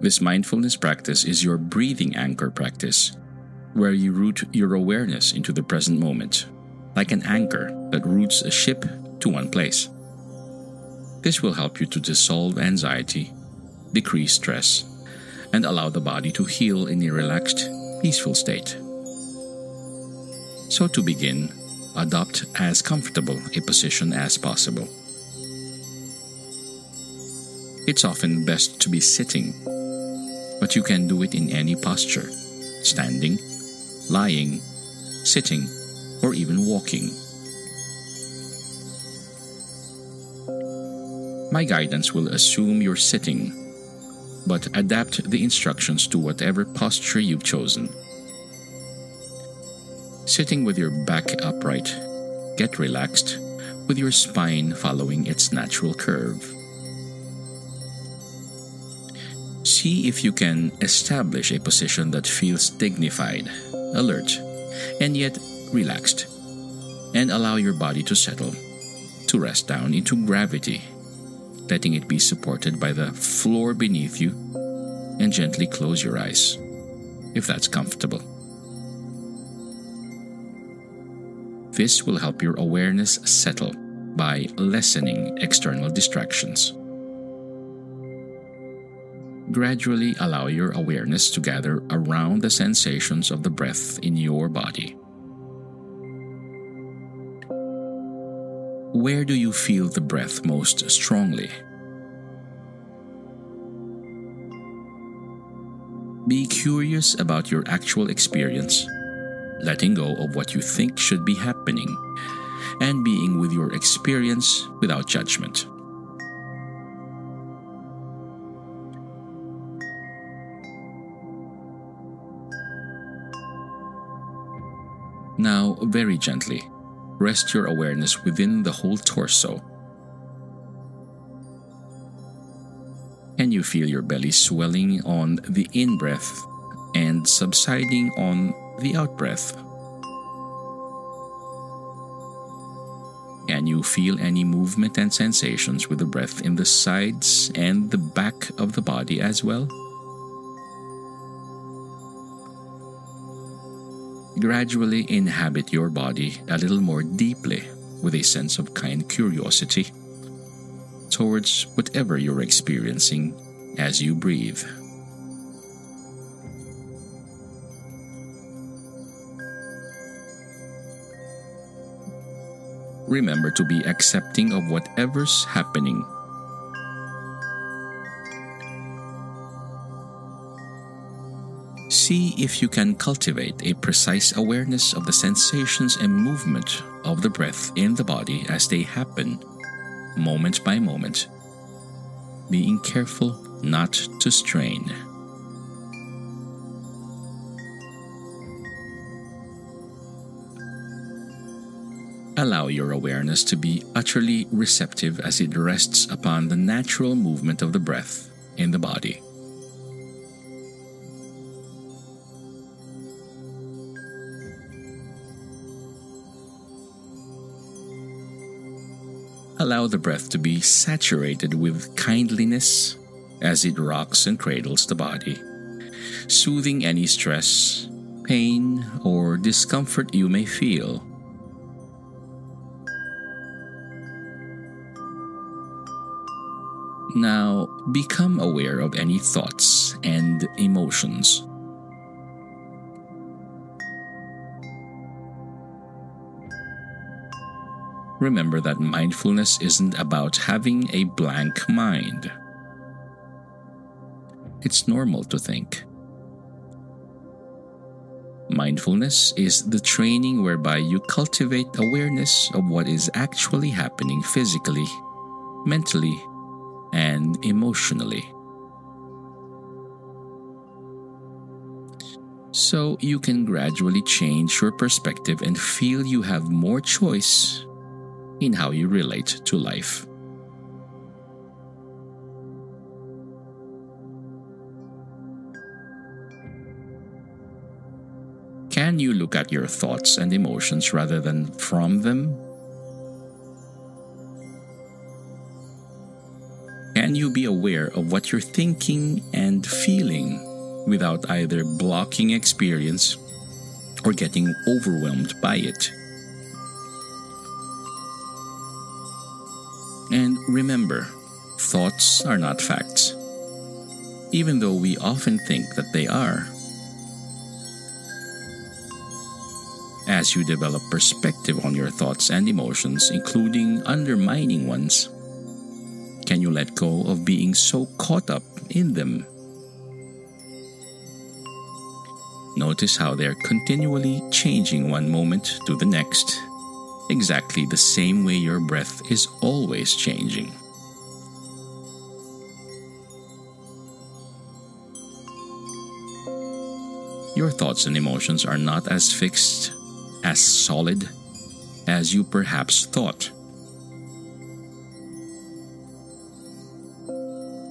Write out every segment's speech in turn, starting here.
This mindfulness practice is your breathing anchor practice, where you root your awareness into the present moment, like an anchor that roots a ship to one place. This will help you to dissolve anxiety, decrease stress, and allow the body to heal in a relaxed, peaceful state. So, to begin, adopt as comfortable a position as possible. It's often best to be sitting but you can do it in any posture standing, lying, sitting, or even walking. My guidance will assume you're sitting, but adapt the instructions to whatever posture you've chosen. Sitting with your back upright, get relaxed, with your spine following its natural curve. See if you can establish a position that feels dignified, alert, and yet relaxed, and allow your body to settle, to rest down into gravity, letting it be supported by the floor beneath you, and gently close your eyes, if that's comfortable. This will help your awareness settle by lessening external distractions gradually allow your awareness to gather around the sensations of the breath in your body. Where do you feel the breath most strongly? Be curious about your actual experience, letting go of what you think should be happening, and being with your experience without judgment. Now, very gently, rest your awareness within the whole torso. Can you feel your belly swelling on the in breath and subsiding on the out breath? Can you feel any movement and sensations with the breath in the sides and the back of the body as well? Gradually inhabit your body a little more deeply with a sense of kind curiosity towards whatever you're experiencing as you breathe. Remember to be accepting of whatever's happening See if you can cultivate a precise awareness of the sensations and movement of the breath in the body as they happen, moment by moment, being careful not to strain. Allow your awareness to be utterly receptive as it rests upon the natural movement of the breath in the body. Allow the breath to be saturated with kindliness as it rocks and cradles the body, soothing any stress, pain, or discomfort you may feel. Now, become aware of any thoughts and emotions. Remember that mindfulness isn't about having a blank mind. It's normal to think. Mindfulness is the training whereby you cultivate awareness of what is actually happening physically, mentally, and emotionally. So you can gradually change your perspective and feel you have more choice in how you relate to life. Can you look at your thoughts and emotions rather than from them? Can you be aware of what you're thinking and feeling without either blocking experience or getting overwhelmed by it? And remember, thoughts are not facts, even though we often think that they are. As you develop perspective on your thoughts and emotions, including undermining ones, can you let go of being so caught up in them? Notice how they're continually changing one moment to the next, exactly the same way your breath is always changing. Your thoughts and emotions are not as fixed, as solid as you perhaps thought.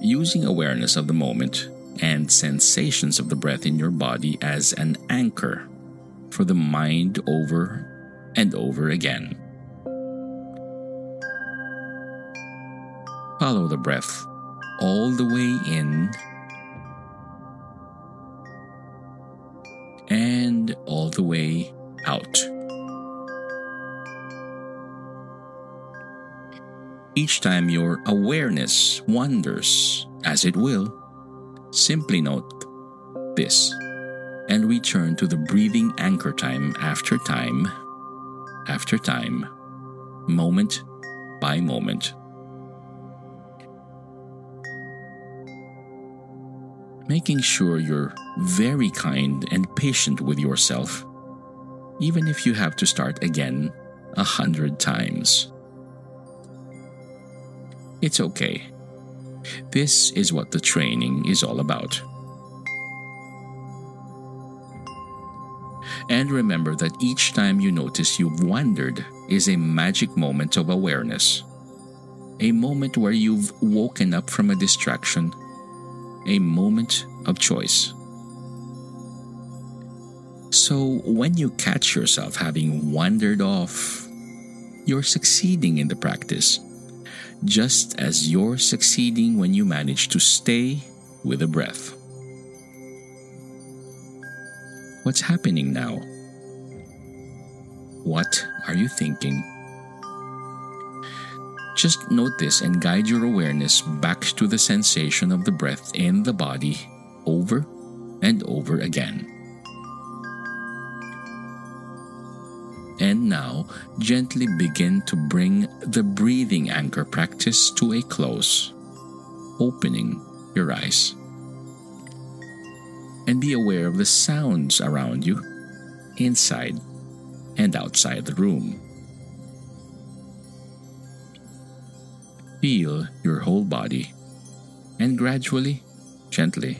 using awareness of the moment and sensations of the breath in your body as an anchor for the mind over and over again. Follow the breath all the way in and all the way out. Each time your awareness wanders, as it will, simply note this and return to the breathing anchor time after time after time, moment by moment. Making sure you're very kind and patient with yourself, even if you have to start again a hundred times. It's okay. This is what the training is all about. And remember that each time you notice you've wandered is a magic moment of awareness. A moment where you've woken up from a distraction. A moment of choice. So when you catch yourself having wandered off, you're succeeding in the practice just as you're succeeding when you manage to stay with a breath. What's happening now? What are you thinking? Just note this and guide your awareness back to the sensation of the breath in the body over and over again. And now, gently begin to bring the breathing anchor practice to a close, opening your eyes. And be aware of the sounds around you, inside and outside the room. Feel your whole body and gradually, gently,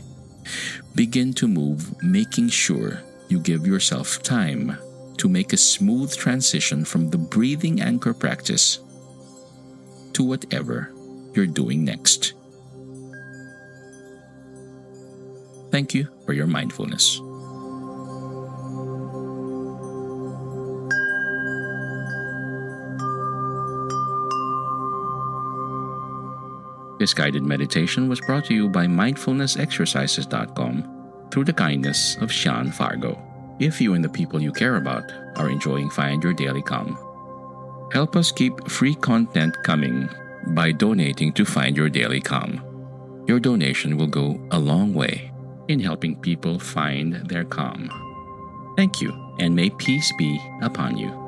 begin to move, making sure you give yourself time to make a smooth transition from the breathing anchor practice to whatever you're doing next. Thank you for your mindfulness. This guided meditation was brought to you by mindfulnessexercises.com through the kindness of Sean Fargo. If you and the people you care about are enjoying Find Your Daily Calm, help us keep free content coming by donating to Find Your Daily Calm. Your donation will go a long way in helping people find their calm. Thank you, and may peace be upon you.